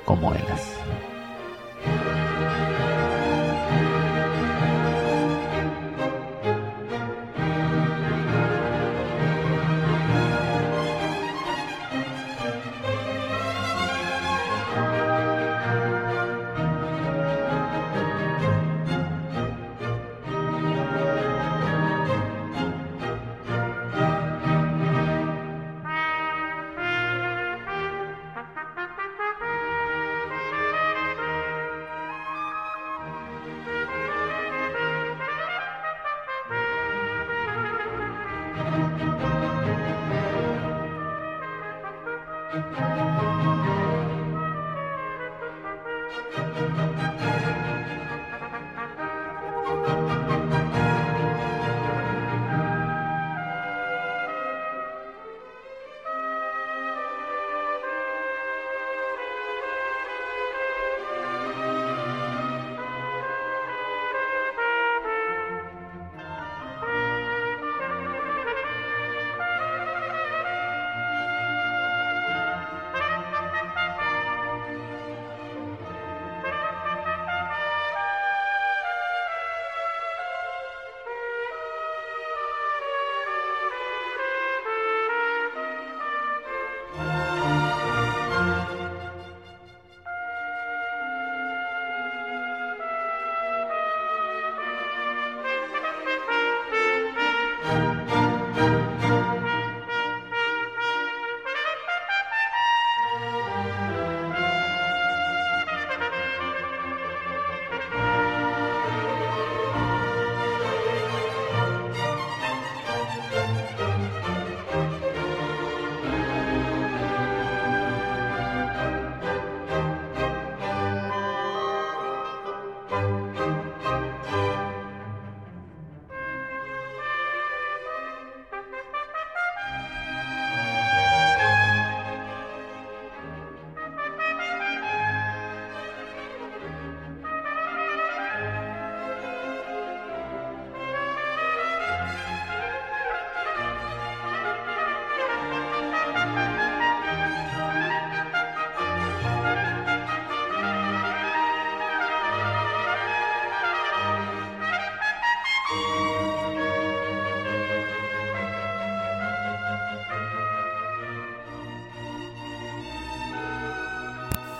como elas.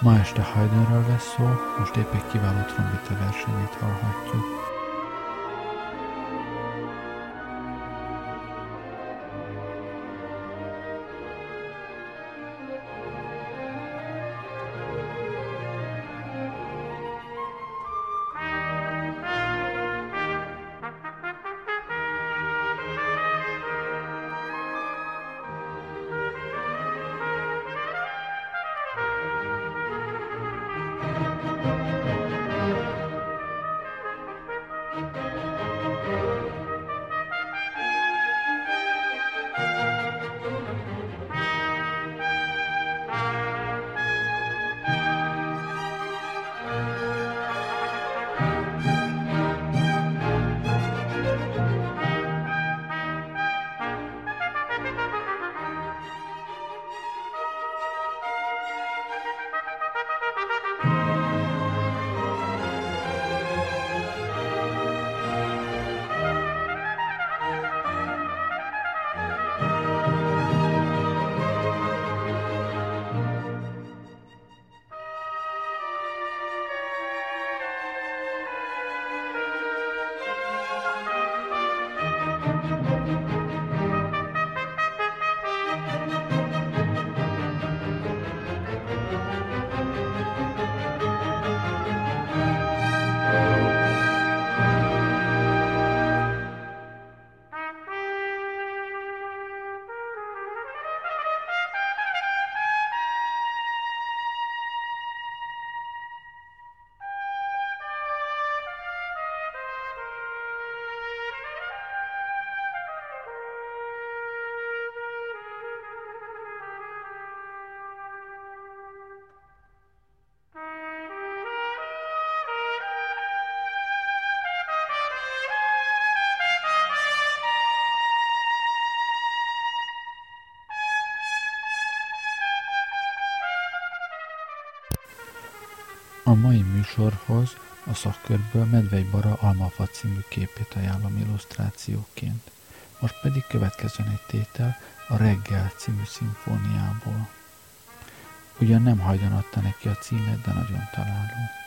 Ma este Haydnről lesz szó, most épp egy kiváló trombita versenyét hallhatjuk. A mai műsorhoz a szakkörből Medvei Bara Almafa című képét ajánlom illusztrációként. Most pedig következzen egy tétel a Reggel című szimfóniából. Ugyan nem hajdan adta neki a címet, de nagyon találó.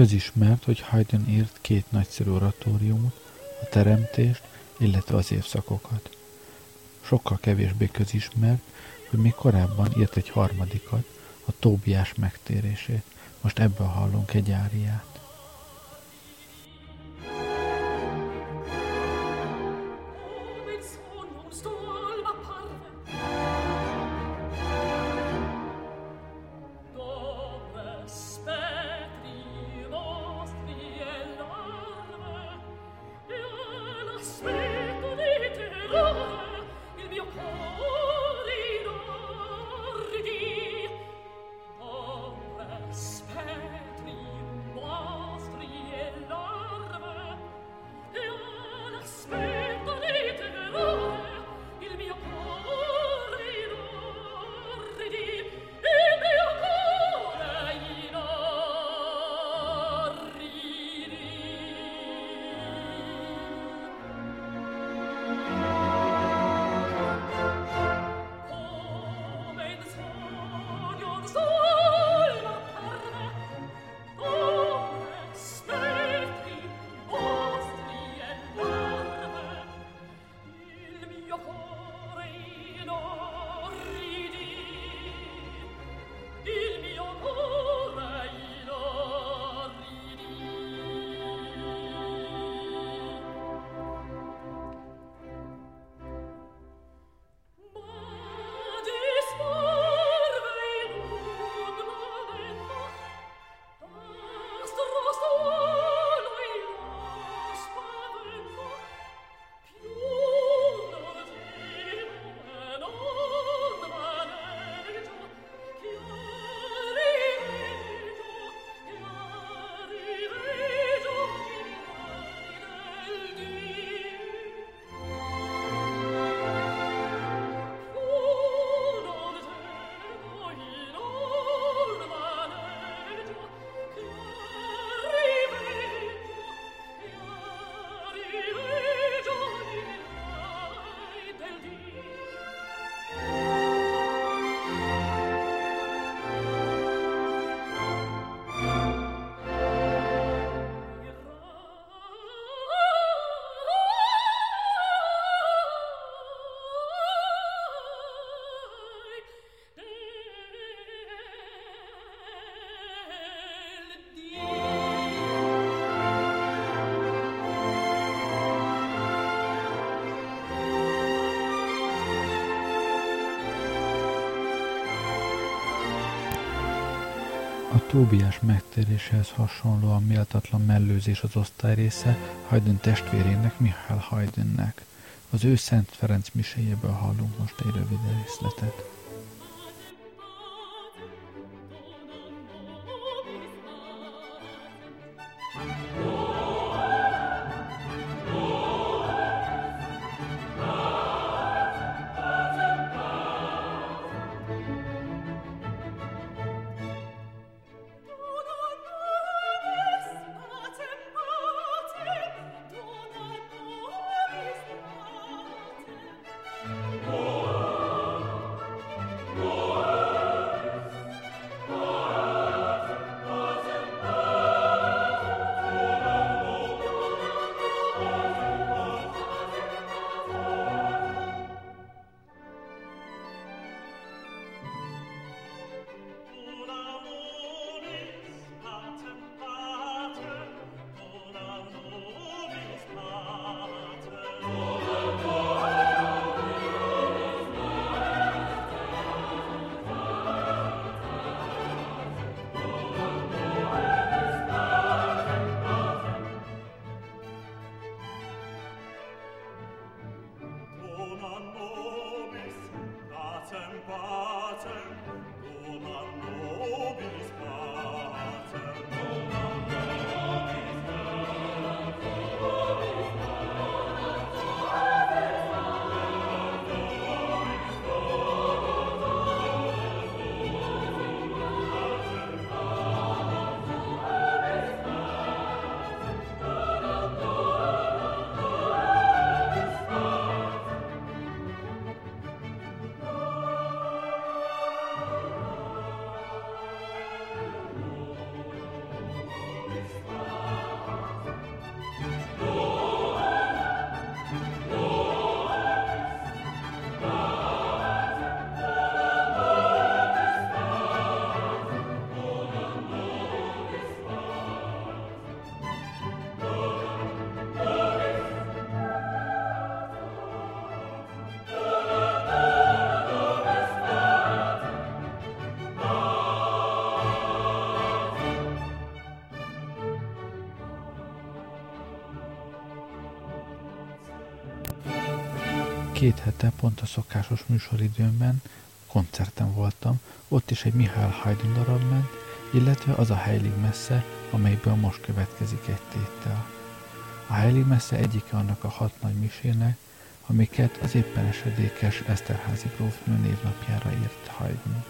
Közismert, hogy Haydn írt két nagyszerű oratóriumot, a teremtést, illetve az évszakokat. Sokkal kevésbé közismert, hogy még korábban írt egy harmadikat, a Tóbiás megtérését. Most ebből hallunk egy áriát. Tóbiás megtéréséhez hasonlóan méltatlan mellőzés az osztály része Haydn testvérének, Mihály Haydnnek. Az ő Szent Ferenc miséjéből hallunk most egy rövid részletet. Szokásos műsoridőmben koncerten voltam, ott is egy Mihály Haydn darab ment, illetve az a Heilig Messze, amelyből most következik egy tétel. A Heilig Messze egyike annak a hat nagy misének, amiket az éppen esedékes Eszterházi grófnő névnapjára írt Haydn.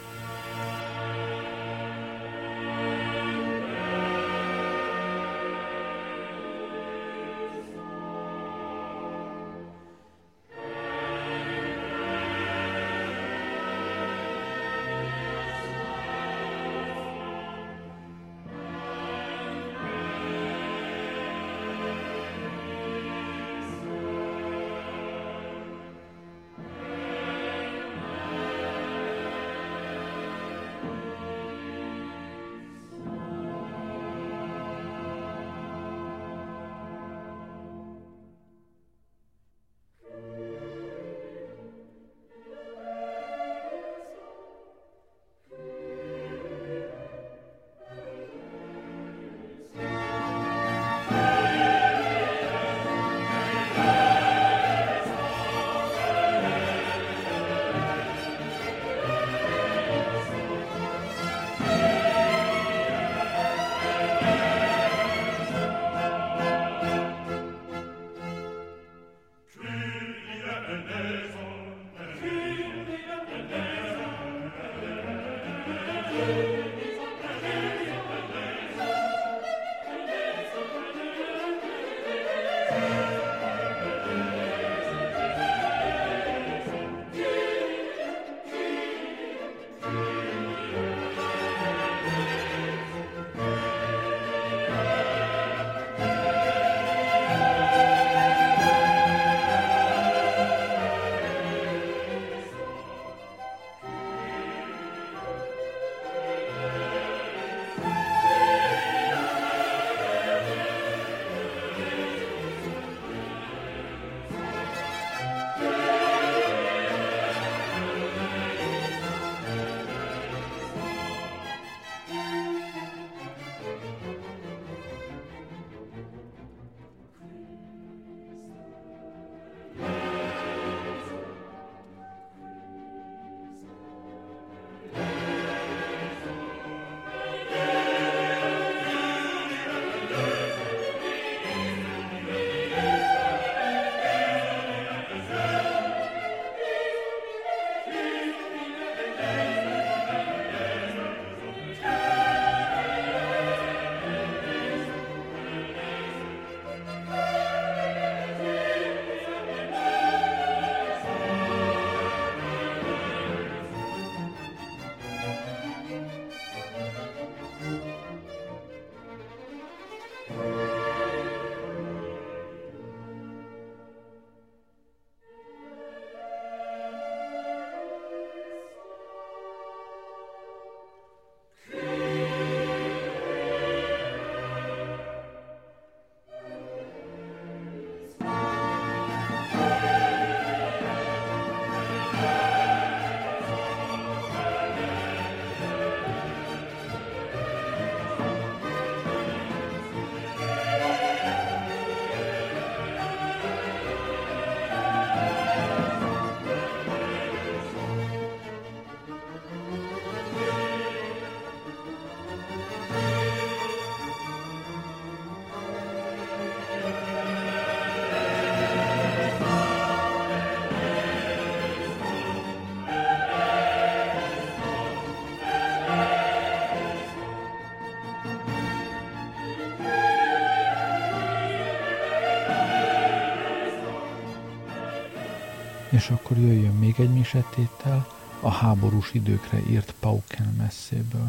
És akkor jöjjön még egy misetétel a háborús időkre írt Pauken messzéből.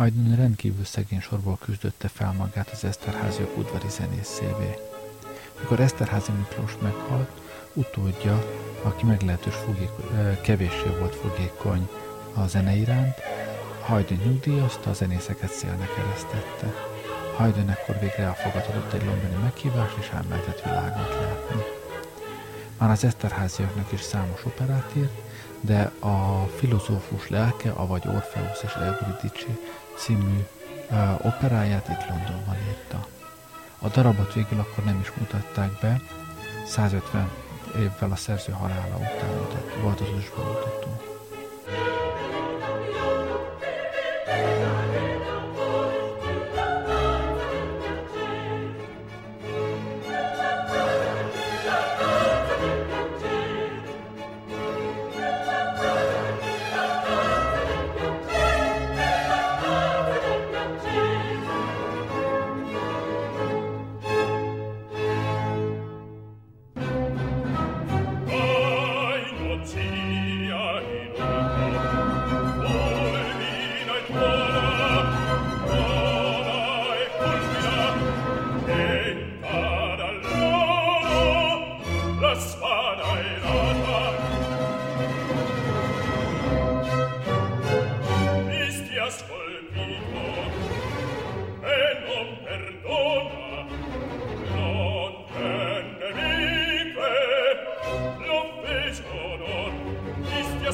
Haydn rendkívül szegény sorból küzdötte fel magát az Eszterháziak udvari zenészévé. Mikor Eszterházi Miklós meghalt, utódja, aki meglehetős fogékony, kevéssé volt fogékony a zene iránt, Haydn nyugdíjazta, a zenészeket szélnek keresztette. Haydn ekkor végre elfogadott egy londoni meghívást, és elmehetett világot látni. Már az Eszterháziaknak is számos operát írt, de a filozófus lelke, avagy Orfeusz és Euridice című uh, operáját itt Londonban írta. A darabot végül akkor nem is mutatták be, 150 évvel a szerző halála után volt az bemutató.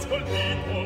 我们国。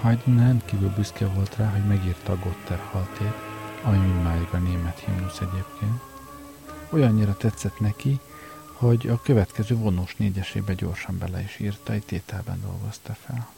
Haydn rendkívül büszke volt rá, hogy megírta a Gotterhaltét, ami mindmáig a német himnusz egyébként. Olyannyira tetszett neki, hogy a következő vonós négyesébe gyorsan bele is írta, egy tételben dolgozta fel.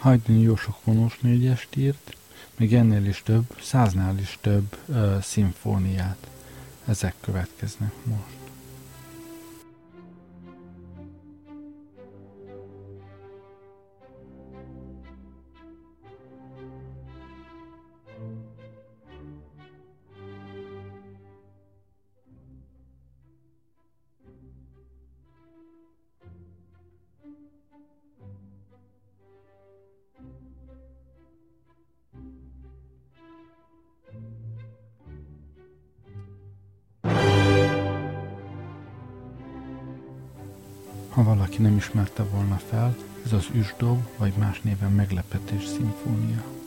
Haydn jó sok vonós négyest írt, még ennél is több, száznál is több uh, szimfóniát. Ezek következnek most. Ismerte volna fel, ez az üsdob, vagy más néven meglepetés szimfónia.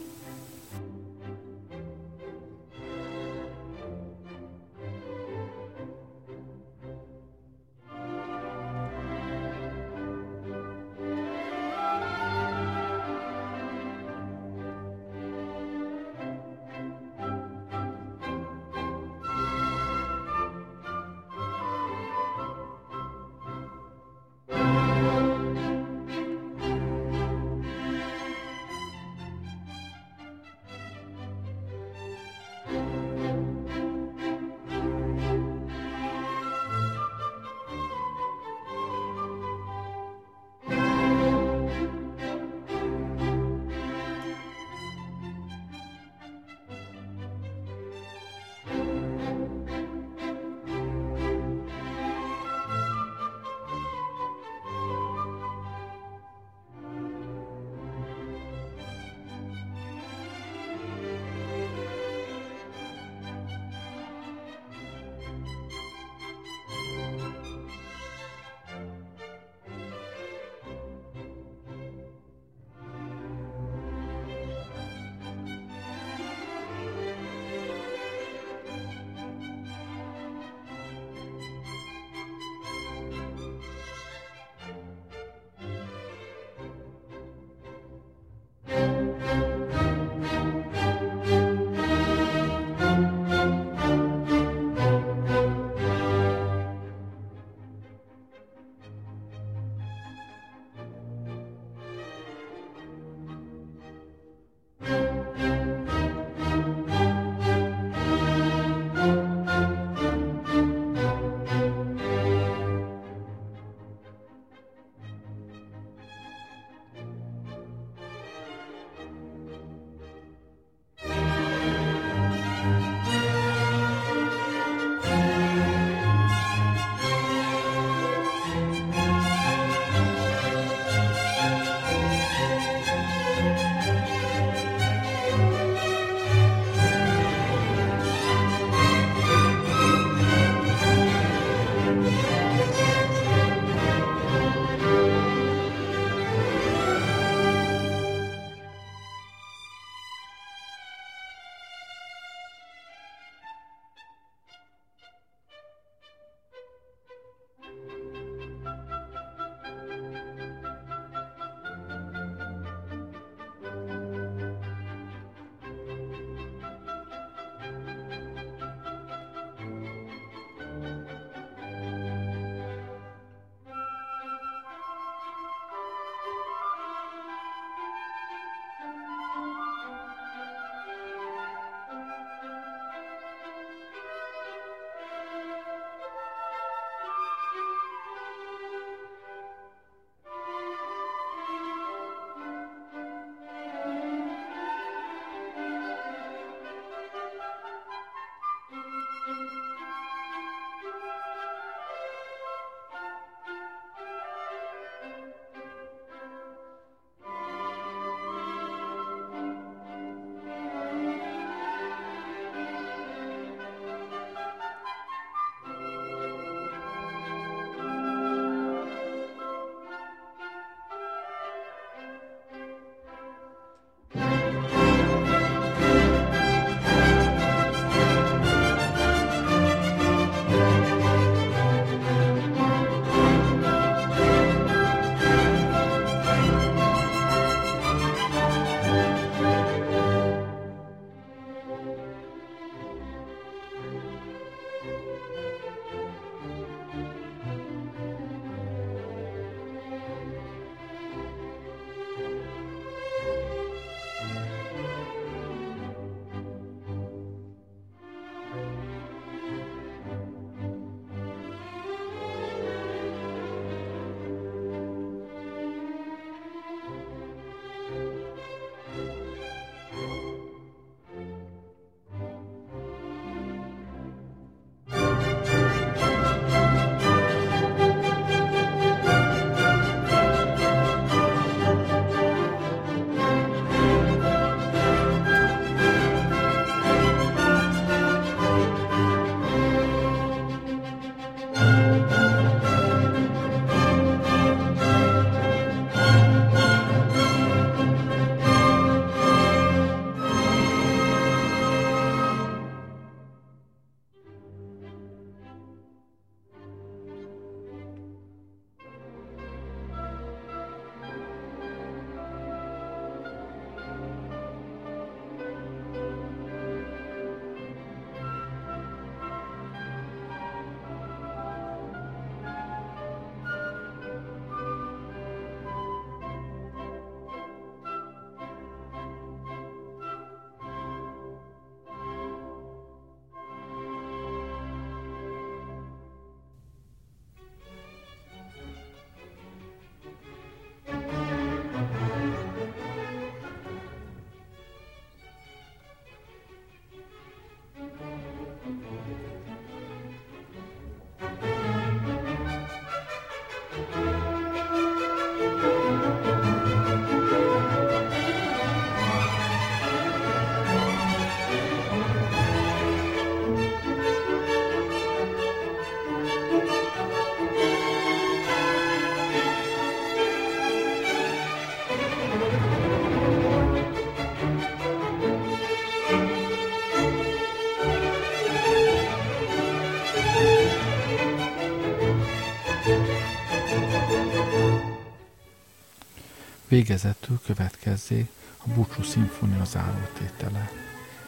Végezetül következzé a Búcsú szimfónia zárótétele.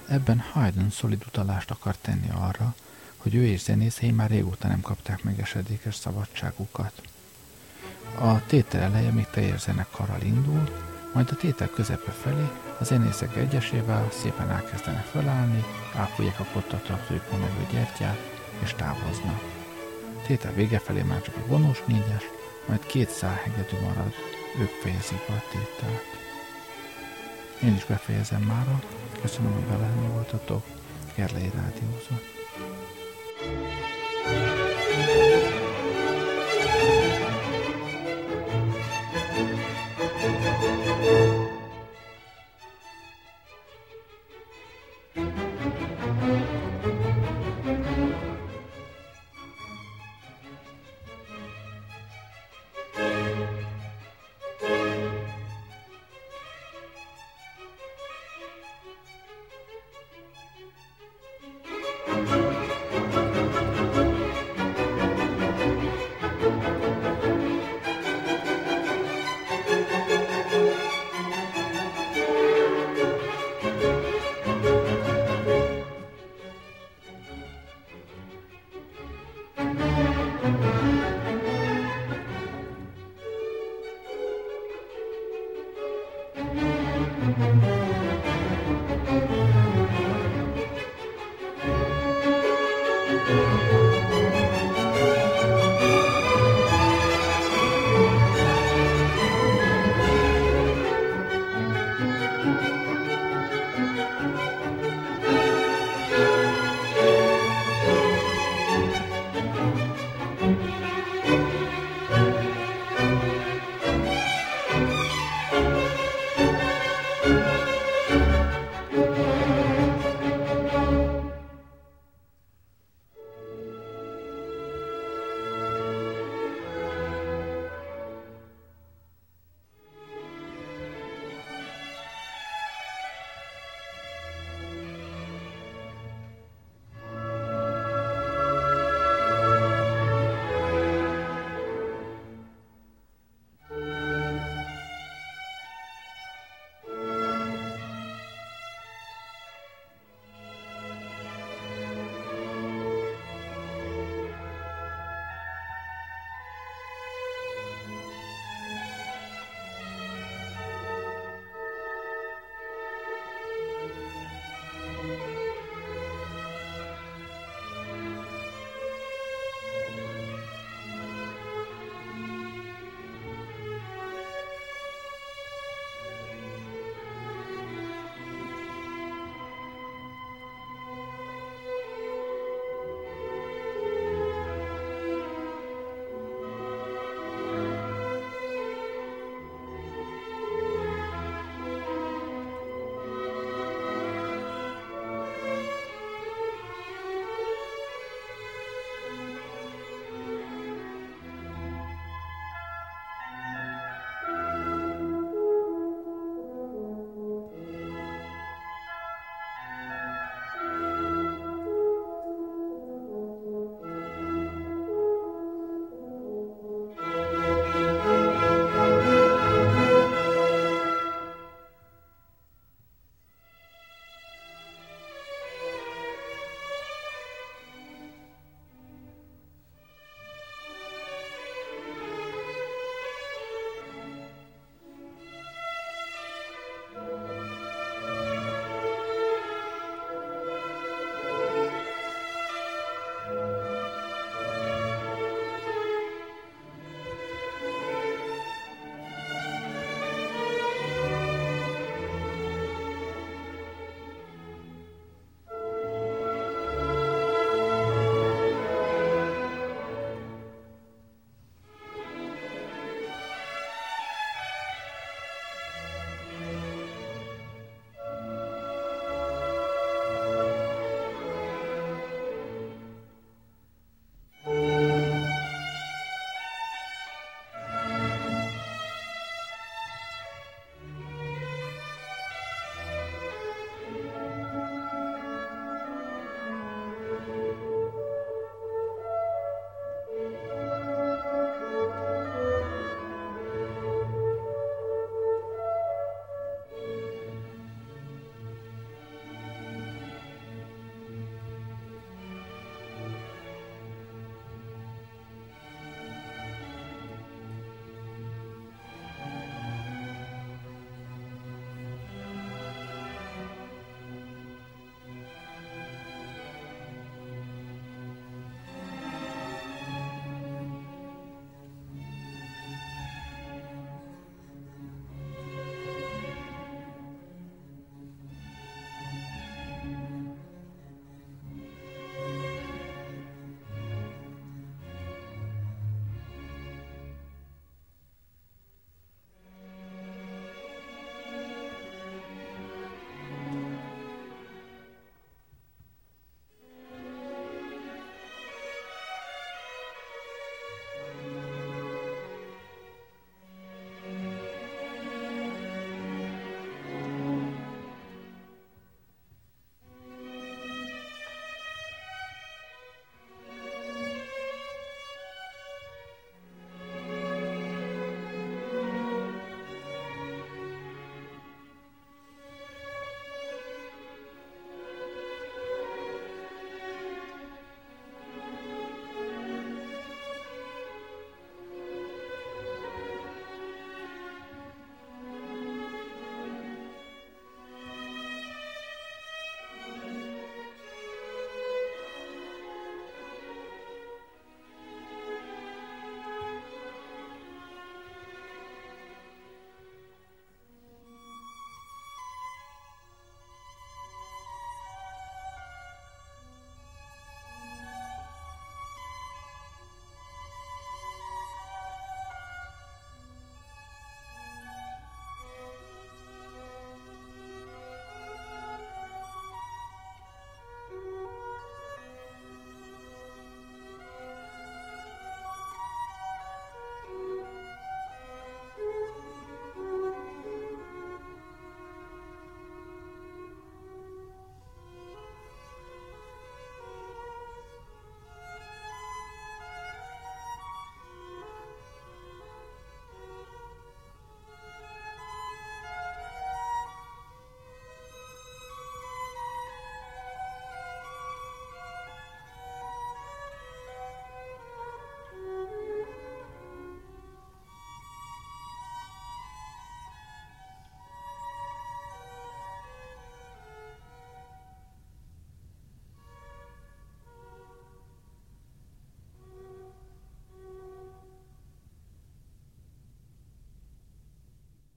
Ebben Haydn szolid utalást akar tenni arra, hogy ő és zenészei már régóta nem kapták meg esedékes szabadságukat. A tétel eleje még teljes zenekarral indul, majd a tétel közepe felé a zenészek egyesével szépen elkezdenek felállni, ápolják a kottatartójukon levő gyertyát, és távoznak. Tétel vége felé már csak egy vonós négyes, majd két szál hegedű marad, ők fejezik be a tételt. Én is befejezem mára, köszönöm, hogy velem voltatok, Gerlei Rádiózott.